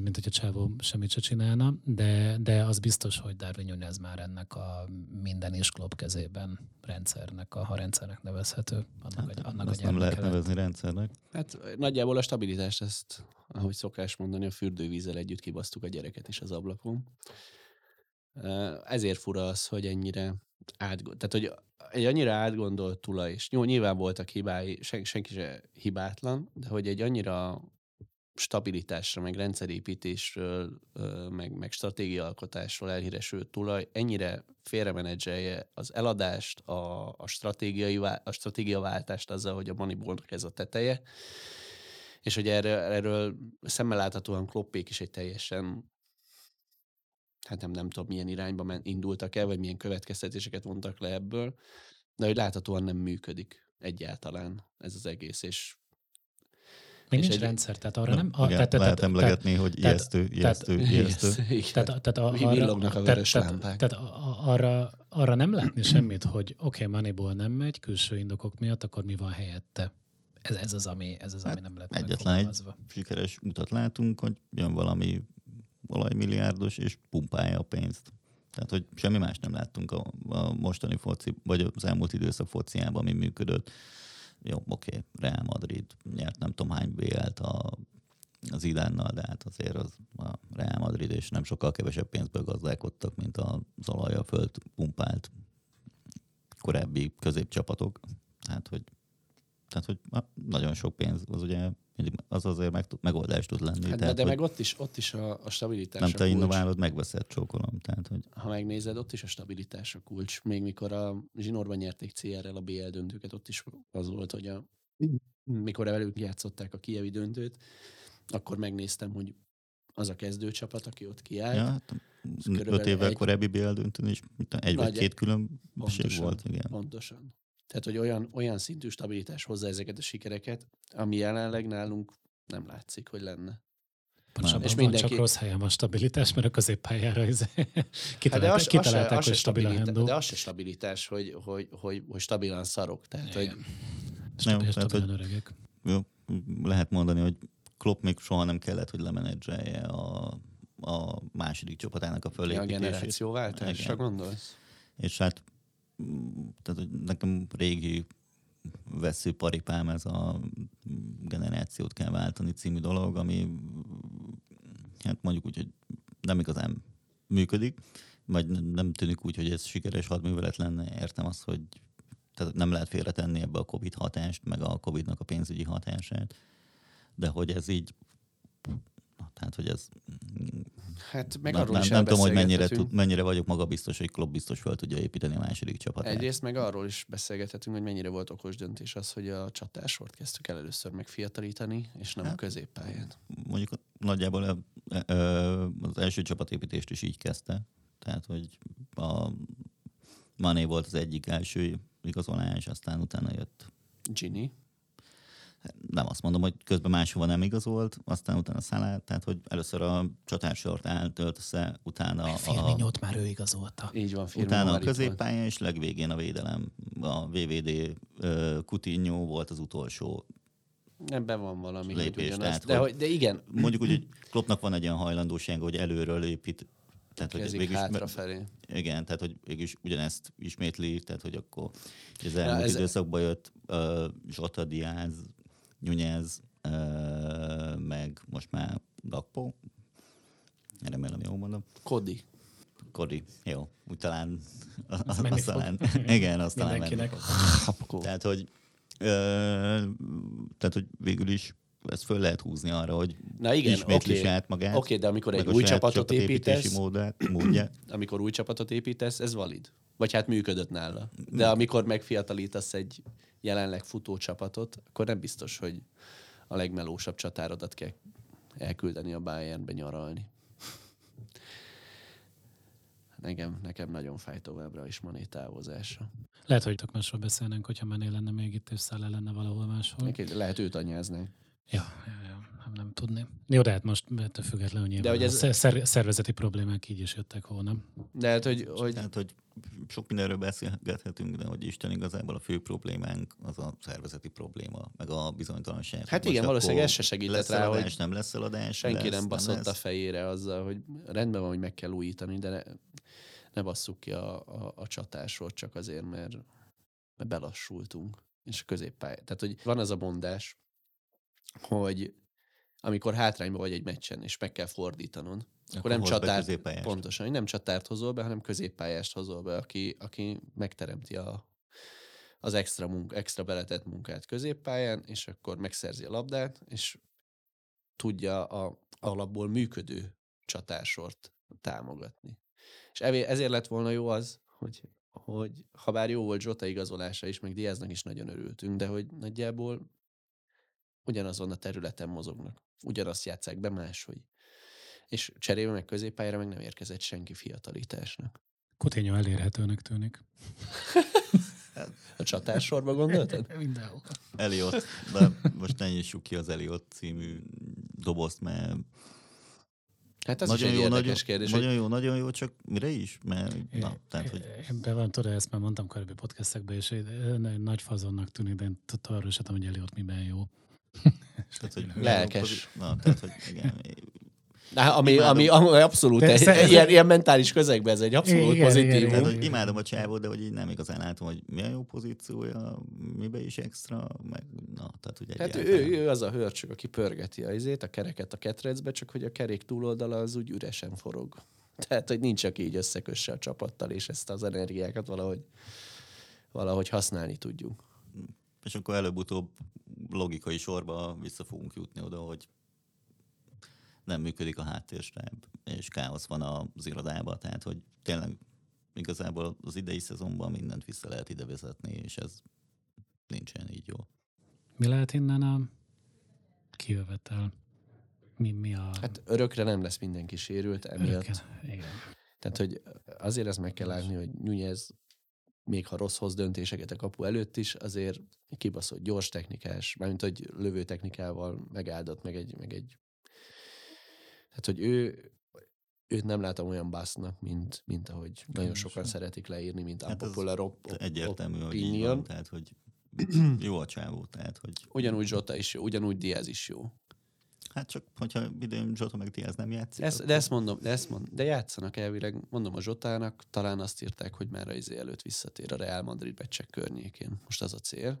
mint hogyha Csávó semmit se csinálna, de, de az biztos, hogy Darwin Nunez már ennek a minden is klub kezében rendszernek, a, ha rendszernek nevezhető. Annak, hát, a, annak a nem lehet nevezni rendszernek. Hát nagyjából a stabilitást ezt, ahogy szokás mondani, a fürdővízzel együtt kibasztuk a gyereket is az ablakon. Ezért fura az, hogy ennyire átgond, tehát hogy egy annyira átgondolt tulaj, és jó, nyilván voltak hibái, sen, senki se hibátlan, de hogy egy annyira stabilitásra, meg rendszerépítésről, meg, meg stratégiaalkotásról elhíresült tulaj ennyire félremenedzselje az eladást, a, a, stratégiai, a stratégiaváltást azzal, hogy a Moneyballnak ez a teteje, és hogy erről, erről szemmel láthatóan Kloppék is egy teljesen hát nem, nem tudom, milyen irányba men, indultak el, vagy milyen következtetéseket vontak le ebből, de hogy láthatóan nem működik egyáltalán ez az egész, és még nincs egy... rendszer, tehát arra nem... A, igen, tehát, lehet tehát, emlegetni, tehát, hogy [laughs] ijesztő, ijesztő, ijesztő. Tehát, tehát, a, arra, a vörös tehát, lámpák. Tehát arra, arra nem látni semmit, hogy oké, okay, Moneyball nem megy, külső indokok miatt, akkor mi van helyette? Ez, ez az, ami, ez az, ami hát nem lett Egyetlen egy sikeres utat látunk, hogy jön valami olajmilliárdos, és pumpálja a pénzt. Tehát, hogy semmi más nem láttunk a, a mostani foci, vagy az elmúlt időszak fociában, ami működött. Jó, oké, Real Madrid nyert nem tudom hány BL-t a, az Idánnal, de hát azért az a Real Madrid, és nem sokkal kevesebb pénzből gazdálkodtak, mint az olajja föld pumpált korábbi középcsapatok. Hát, hogy tehát, hogy nagyon sok pénz az ugye az azért meg, megoldás tud lenni. Hát, tehát, de meg ott is, ott is a, a stabilitás Nem a te innoválod, megveszed, csókolom. Tehát, hogy... Ha megnézed, ott is a stabilitás a kulcs. Még mikor a zsinórban nyerték CR-rel a BL döntőket, ott is az volt, hogy a, mikor velük játszották a kievi döntőt, akkor megnéztem, hogy az a kezdőcsapat, aki ott kiállt. Ja, hát, öt évvel egy... korábbi BL döntőn is egy vagy két különbség volt. Igen. Pontosan. Tehát, hogy olyan, olyan szintű stabilitás hozza ezeket a sikereket, ami jelenleg nálunk nem látszik, hogy lenne. Pontosabban és mindenki... csak rossz helyen van stabilitás, mert a középpályára izé kitalálták, [laughs] hát de az, kitalálták az se, hogy stabil a De az se stabilitás, hogy, hogy, hogy, hogy stabilan szarok. Tehát, hogy... Nem, tehát, hogy, öregek. Jó, lehet mondani, hogy Klopp még soha nem kellett, hogy lemenedzselje a, a második csapatának a fölépítését. A generációváltásra gondolsz? És hát tehát hogy nekem régi veszőparipám ez a generációt kell váltani című dolog, ami hát mondjuk úgy, hogy nem igazán működik, vagy nem tűnik úgy, hogy ez sikeres hadművelet lenne. Értem azt, hogy tehát nem lehet félretenni ebbe a Covid hatást, meg a Covid-nak a pénzügyi hatását, de hogy ez így tehát hogy ez Hát meg arról nem, is nem tudom, hogy mennyire, tud, mennyire vagyok magabiztos, hogy Klopp biztos fel tudja építeni a második csapatát. Egyrészt meg arról is beszélgethetünk, hogy mennyire volt okos döntés az, hogy a csatársort kezdtük el először megfiatalítani, és nem a Hát, középpályán. Mondjuk nagyjából az első csapatépítést is így kezdte. Tehát, hogy a Mané volt az egyik első igazolás, aztán utána jött Ginny. Nem azt mondom, hogy közben máshova nem igazolt, aztán utána Salah, tehát hogy először a csatársort eltölt össze, utána a, Firminyót már ő igazolta. Így van, Firmino utána a középpálya, és legvégén a védelem. A VVD Coutinho volt az utolsó. Ebben van valami, hogy Lépés, ugyanaz. tehát, De, hogy- hogy, de igen, Mondjuk úgy, hogy Kloppnak van egy olyan hajlandósága, hogy előről épít. Tehát, hogy kezdik végülis, hátrafelé. igen, tehát hogy végülis ugyanezt ismétli, tehát hogy akkor az elmúlt ez- ez... időszakban jött uh, Zsota Diaz, Uh, meg most már Gakpo. Remélem, jól mondom. Kodi. Kodi, jó, úgy talán, az, az talán [laughs] igen, azt talán menni. Tehát, hogy, ö, tehát, hogy végül is ezt föl lehet húzni arra, hogy Na igen, ismétli oké. saját magát. Oké, de amikor egy új csapatot építesz, módját, módját. [clears throat] amikor új csapatot építesz, ez valid. Vagy hát működött nála. De amikor megfiatalítasz egy jelenleg futó csapatot, akkor nem biztos, hogy a legmelósabb csatárodat kell elküldeni a Bayernbe nyaralni. Nekem, nekem nagyon fáj továbbra is Mané távozása. Lehet, hogy tök másról beszélnénk, hogyha Mané lenne még itt, és Szállá lenne valahol máshol. Neki lehet őt anyázni. Ja, ja, ja nem, nem tudni. Jó, de hát most ettől függetlenül nyilván hogy ez- ez... szer- szervezeti problémák így is jöttek volna. De hát, hogy, hogy Tehát, hogy sok mindenről beszélgethetünk, de hogy Isten igazából a fő problémánk az a szervezeti probléma, meg a bizonytalanság. Hát Most igen, valószínűleg akkor ez se segített lesz rá, eladás, hogy nem lesz eladás, senki lesz, nem baszott lesz. a fejére azzal, hogy rendben van, hogy meg kell újítani, de ne, ne basszuk ki a, a, a csatásról csak azért, mert, mert belassultunk. És a középpálya. Tehát, hogy van az a mondás, hogy amikor hátrányban vagy egy meccsen, és meg kell fordítanod, akkor, Akkor nem csatárt, pontosan, nem csatárt hozol be, hanem középpályást hozol be, aki, aki megteremti a, az extra, munk, extra beletett munkát középpályán, és akkor megszerzi a labdát, és tudja a alapból működő csatársort támogatni. És ezért lett volna jó az, hogy, hogy ha bár jó volt Zsota igazolása is, meg Diaznak is nagyon örültünk, de hogy nagyjából ugyanazon a területen mozognak. Ugyanazt játszák be máshogy. És cserébe meg középpályára meg nem érkezett senki fiatalításnak. Coutinho elérhetőnek tűnik. A csatársorba gondoltad? [laughs] Mindenhol. Eliott, de most ne nyissuk ki az Eliott című dobozt, mert Hát az nagyon is egy jó, nagyon, kérdés, nagyon hogy jó, nagyon jó, csak mire is? Mert, na, tehát, hogy Be van, tudod, ezt már mondtam korábbi podcastekben, és egy- egy nagy fazonnak tűnik, de én továbbra sem tudom, hogy Eliott miben jó. Tehát, hogy Lelkes. Na, tehát, hogy igen, [laughs] Na, ami, Imádom. ami, ami abszolút egy, ez- ilyen, ilyen mentális közegben ez egy abszolút Igen, pozitívum. igen, igen. imádom a csávót, de hogy így nem igazán látom, hogy milyen jó pozíciója, mibe is extra, meg na, tehát hogy Hát ő, ő, az a hörcsög, aki pörgeti a izét, a kereket a ketrecbe, csak hogy a kerék túloldala az úgy üresen forog. [laughs] Tehát, hogy nincs, aki így összekösse a csapattal, és ezt az energiákat valahogy, valahogy használni tudjuk. És akkor előbb-utóbb logikai sorba vissza fogunk jutni oda, hogy nem működik a háttérstáb, és káosz van az irodában, tehát hogy tényleg igazából az idei szezonban mindent vissza lehet ide vezetni, és ez nincsen így jó. Mi lehet innen a kijövetel? Mi, mi a... Hát örökre nem lesz mindenki sérült emiatt. Örökké- Igen. Tehát, hogy azért ezt meg kell látni, hogy Nunez még ha rossz hoz döntéseket a kapu előtt is, azért egy kibaszott gyors technikás, mármint, hogy lövő technikával megáldott meg egy, meg egy tehát, hogy ő őt nem látom olyan básznak, mint, mint ahogy nagyon sokan szeretik leírni, mint Hát op- op- Egyértelmű, hogy így van, tehát hogy [clears throat] jó a csávó, tehát hogy Ugyanúgy Zsota is jó, ugyanúgy Diaz is jó. Hát csak, hogyha idén Zsota meg Diaz nem játszik. De ezt, de ezt mondom, de ezt mondom, de játszanak elvileg, mondom a Zsotának, talán azt írták, hogy már a izé előtt visszatér a Real Madrid meccsek környékén. Most az a cél.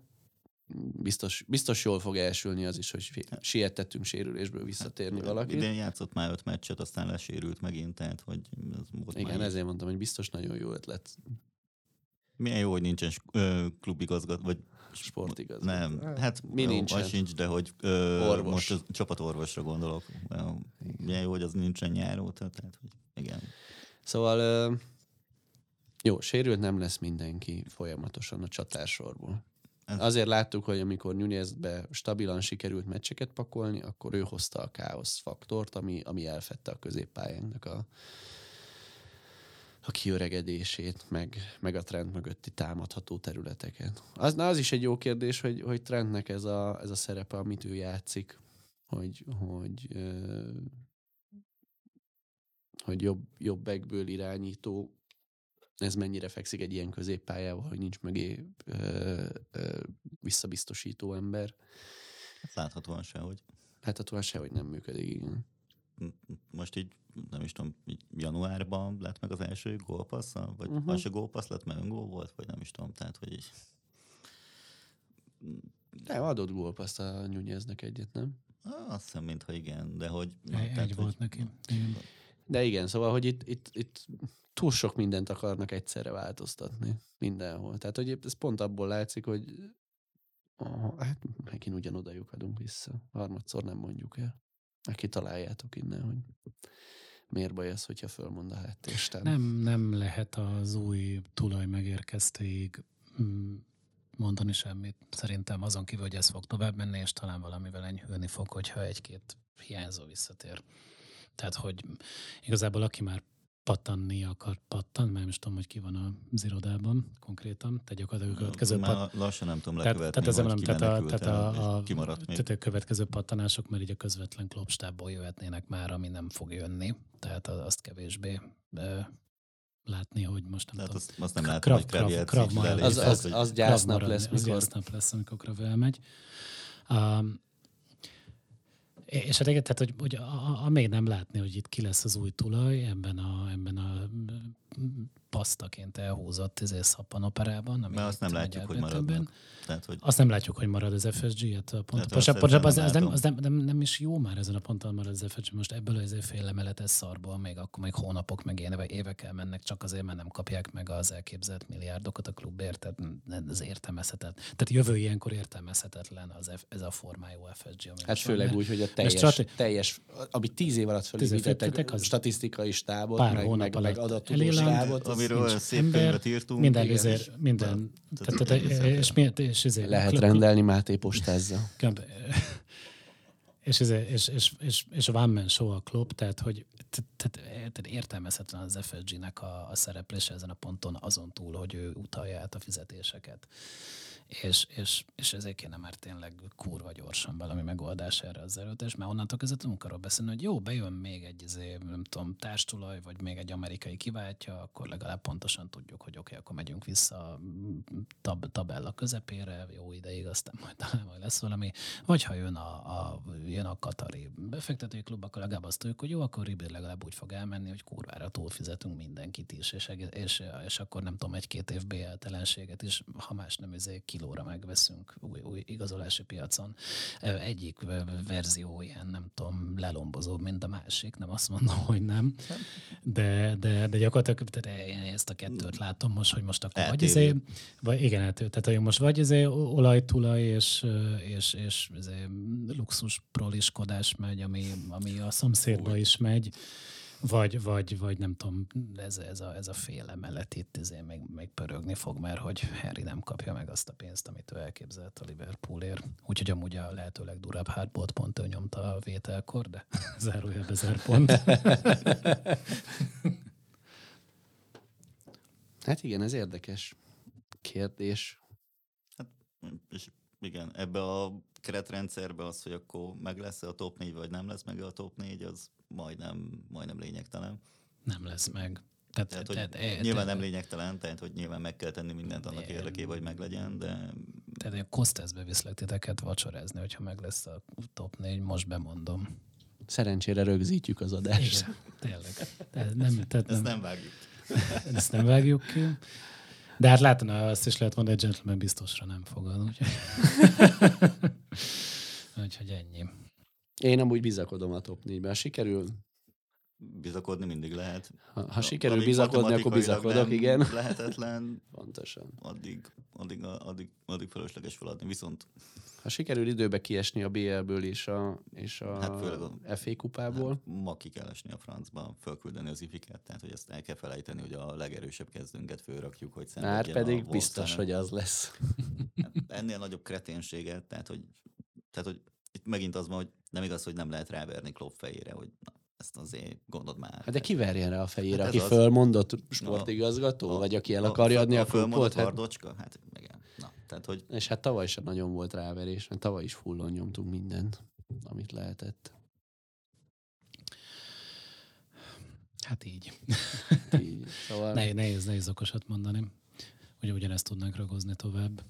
Biztos, biztos jól fog elsülni az is, hogy fi- sietettünk sérülésből visszatérni valaki. Idén játszott már öt meccset, aztán lesérült megint, tehát hogy ez volt Igen, már ezért mondtam, hogy biztos nagyon jó ötlet. Milyen jó, hogy nincsen klubigazgató, vagy sportigazgató. Nem, hát mi nincsen? az sincs, de hogy ö, Orvos. most a csapatorvosra gondolok. Milyen jó, hogy az nincsen nyár óta, tehát hogy igen. Szóval ö, jó, sérült nem lesz mindenki folyamatosan a csatársorból. Ez- Azért láttuk, hogy amikor Nunezbe stabilan sikerült meccseket pakolni, akkor ő hozta a káosz faktort, ami, ami elfette a középpályánknak a, a kiöregedését, meg, meg a trend mögötti támadható területeket. Az, na, az is egy jó kérdés, hogy, hogy trendnek ez a, ez a szerepe, amit ő játszik, hogy, hogy, hogy jobb, jobb backből irányító, ez mennyire fekszik egy ilyen középpályával, hogy nincs mögé ö, ö, visszabiztosító ember. Hát láthatóan se, hogy Láthatóan sehogy nem működik, igen. most így, nem is tudom, januárban lett meg az első gólpassz, vagy uh-huh. az se gólpassz lett, mert öngól volt, vagy nem is tudom, tehát hogy így Nem, adott gólpaszt a Nuneznek egyet, nem? ah, azt hiszem, mintha igen, de hogy... Egy, egy volt neki. Igen. De igen, szóval, hogy itt, itt, itt túl sok mindent akarnak egyszerre változtatni mindenhol. Tehát, hogy ez pont abból látszik, hogy oh, hát megint ugyanoda lyukadunk vissza. Harmadszor nem mondjuk el. Neki találjátok innen, hogy miért baj az, hogyha fölmond a háttérstám. Nem, nem lehet az új tulaj megérkeztéig mm, mondani semmit. Szerintem azon kívül, hogy ez fog tovább menni, és talán valamivel enyhülni fog, hogyha egy-két hiányzó visszatér. Tehát, hogy igazából aki már pattanni akar, pattan, mert is tudom, hogy ki van az irodában konkrétan, tehát gyakorlatilag a következő pat, Már lassan nem tudom tehát, lekövetni, tehát hogy nem, tehát a, tehát a, a, és kimaradt még. tehát a következő pattanások, mert így a közvetlen klubstából jöhetnének már, ami nem fog jönni. Tehát az- azt kevésbé ö, látni, hogy most nem Tehát tudom. azt, azt nem Krav- látom, hogy Krav- Krav Az, tehát, az, hogy- az Krav gyásznap lesz, Az mikor... gyásznap lesz, amikor Krav elmegy. Um, és hát igen, tehát, hogy, hogy a, a, a még nem látni, hogy itt ki lesz az új tulaj ebben a, ebben a pasztaként elhúzott ezért szappanoperában. ami Mert azt nem látjuk, hogy. Tehát, hogy Azt nem látjuk, hogy marad az FSG, hát a pont, most, az, az, az nem, az nem, nem, nem, is jó már ezen a ponton marad az FSG. Most ebből az fél lemeletes szarból még akkor még hónapok, meg éve, évek elmennek csak azért, mert nem kapják meg az elképzelt milliárdokat a klubért, tehát ez értelmezhetetlen. Tehát jövő ilyenkor értelmezhetetlen az F, ez a formájú FSG. ami Hát van, főleg mert úgy, hogy a teljes, strate- teljes ami tíz év alatt az statisztikai stábot, pár meg, hónap meg, meg adatudó stábot, amiről nincs. szép ember, könyvet írtunk. minden, igen, és- minden, Tehát tehát, és, miért, és, és, lehet rendelni Máté postázza. [laughs] Köbb, [laughs] és, ez, és, és, és, és a One Man Show a klub, tehát hogy tehát, tehát értelmezhetetlen az FSG-nek a, a szereplése ezen a ponton azon túl, hogy ő utalja át a fizetéseket. És, és, és ezért kéne már tényleg kurva gyorsan valami megoldás erre az erőt, mert onnantól kezdve tudunk arról beszélni, hogy jó, bejön még egy izé, nem tudom, társtulaj, vagy még egy amerikai kiváltja, akkor legalább pontosan tudjuk, hogy oké, okay, akkor megyünk vissza tab, tabella közepére, jó ideig, aztán majd talán majd lesz valami. Vagy ha jön a, a, jön a Katari befektetői klub, akkor legalább azt tudjuk, hogy jó, akkor Ribér legalább úgy fog elmenni, hogy kurvára túlfizetünk mindenkit is, és, egész- és, és akkor nem tudom, egy-két év BL-telenséget is, ha más nem, izé kilóra megveszünk új, új igazolási piacon. Egyik verzió ilyen, nem tudom, lelombozóbb, mint a másik, nem azt mondom, [laughs] hogy nem, de, de, de gyakorlatilag tehát én ezt a kettőt látom most, hogy most akkor vagy Eltérő. izé, vagy igen, hát, tehát hogy most vagy izé olajtulaj és, és, és izé luxus proliskodás megy, ami, ami a szomszédba is megy, vagy, vagy, vagy nem tudom, ez, ez, a, ez a fél emelet itt izé még, még pörögni fog, mert hogy Harry nem kapja meg azt a pénzt, amit ő elképzelt a Liverpoolért. Úgyhogy amúgy a lehető legdurább hardbot pont ő nyomta a vételkor, de [laughs] zárójelbe zár pont. [laughs] Hát igen, ez érdekes kérdés. És igen, ebbe a keretrendszerbe az, hogy akkor meg lesz a top 4, vagy nem lesz meg a top 4, az majdnem, majdnem lényegtelen. Nem lesz meg. Tehát, Tehát, hogy tehát, e- nyilván tehát- nem lényegtelen, tehát hogy nyilván meg kell tenni mindent annak érdekében, hogy meglegyen, de Tehát én Kosteszbe viszlek titeket vacsorázni, hogyha meg lesz a top 4, most bemondom. Szerencsére rögzítjük az adást. Igen, tényleg. Tehát nem, tehát ezt nem, nem vágjuk. ezt nem vágjuk ki. De hát látna, azt is lehet mondani, hogy gentleman biztosra nem fogad. Úgyhogy, [laughs] úgyhogy ennyi. Én amúgy bizakodom a top 4-ben. Ha sikerül, Bizakodni mindig lehet. ha, ha sikerül Amíg bizakodni, akkor bizakodok, igen. [laughs] Lehetetlen, Pontosan. addig, addig, addig, addig fölösleges feladni. Viszont Ha sikerül időbe kiesni a BL-ből és a, és a Hát főleg a- FA kupából, hát, ma ki kell esni a francba, fölküldeni az ifiket, tehát hogy ezt el kell felejteni, hogy a legerősebb kezdőnket fölrakjuk, hogy már pedig biztos, hogy az lesz. Hát ennél nagyobb kreténséget, tehát hogy, tehát hogy itt megint az van, hogy nem igaz, hogy nem lehet ráverni Klopp fejére, hogy na, ezt azért gondold már. Hát de ki verjen rá a fejére, Hát aki az. fölmondott sportigazgató, A- vagy aki el akarja adni a fölmondott klubot? Hát, hardocska? Hát igen. Na, tehát hogy és hát tavaly sem nagyon volt ráverés, mert tavaly is fullon nyomtunk mindent, amit lehetett. Hát így. Így. Szóval Ne, nehéz, nehéz okosat mondani. Ugye ugyanezt tudnánk ragozni tovább.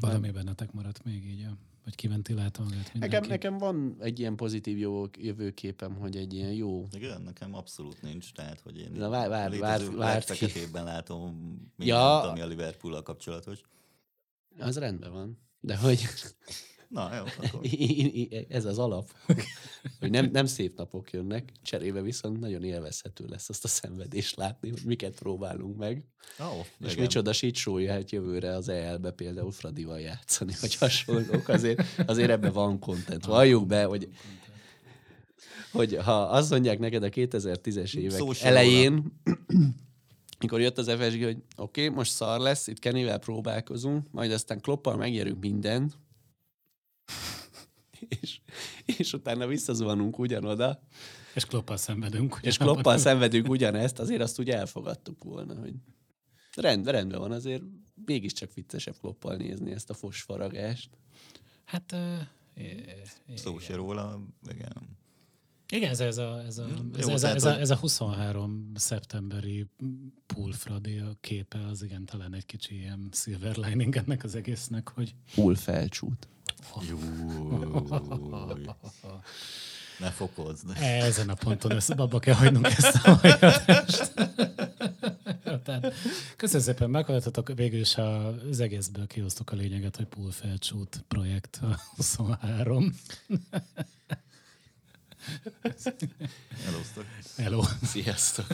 Valami bennetek maradt még így, a- vagy kiventilálta magát mindenki? nekem, nekem van egy ilyen pozitív jó jövőképem, hogy egy ilyen jó igen, nekem abszolút nincs, tehát hogy én Na, vár- vár- vár- ki. legfeketébben látom mindent, Ja. ami a liverpool kapcsolatos. Az rendben van. De hogy Na, jó, akkor [laughs] ez az alap, [laughs] hogy nem, nem szép napok jönnek, cserébe viszont nagyon élvezhető lesz azt a szenvedést látni, hogy miket próbálunk meg. oh, És micsoda shit show jöhet jövőre az EL-be például Fradival játszani, vagy hasonlók. Azért, azért ebben van content. Valljuk be, hogy, hogy ha azt mondják neked a 2010-es évek Szó se elején, [clears throat] mikor jött az FSG, hogy oké, okay, most szar lesz, itt Kennyvel próbálkozunk, majd aztán kloppal megnyerünk mindent, és, és utána visszazuhanunk ugyanoda, És kloppal szenvedünk. és ugyanabban. kloppal szenvedünk ugyanezt, azért azt úgy elfogadtuk volna, hogy rend, rendben van, azért mégiscsak viccesebb kloppal nézni ezt a fosfaragást. Hát é- Szó se róla, igen. igen, ez, ez, a, ez, a, Jó, ez, ez, tehát, ez, a, ez a 23 szeptemberi Pool Fradi a képe, az igen, talán egy kicsi ilyen silver lining ennek az egésznek, hogy Full felcsút. Júj. Ne fokozd. ezen a ponton össze, abba kell hagynunk ezt a mai adást. Tehát, köszönöm szépen, meghallgattatok. Végül is a- az egészből kihoztuk a lényeget, hogy Pool Felcsút projekt a 23. Elosztok. Hello. Sziasztok!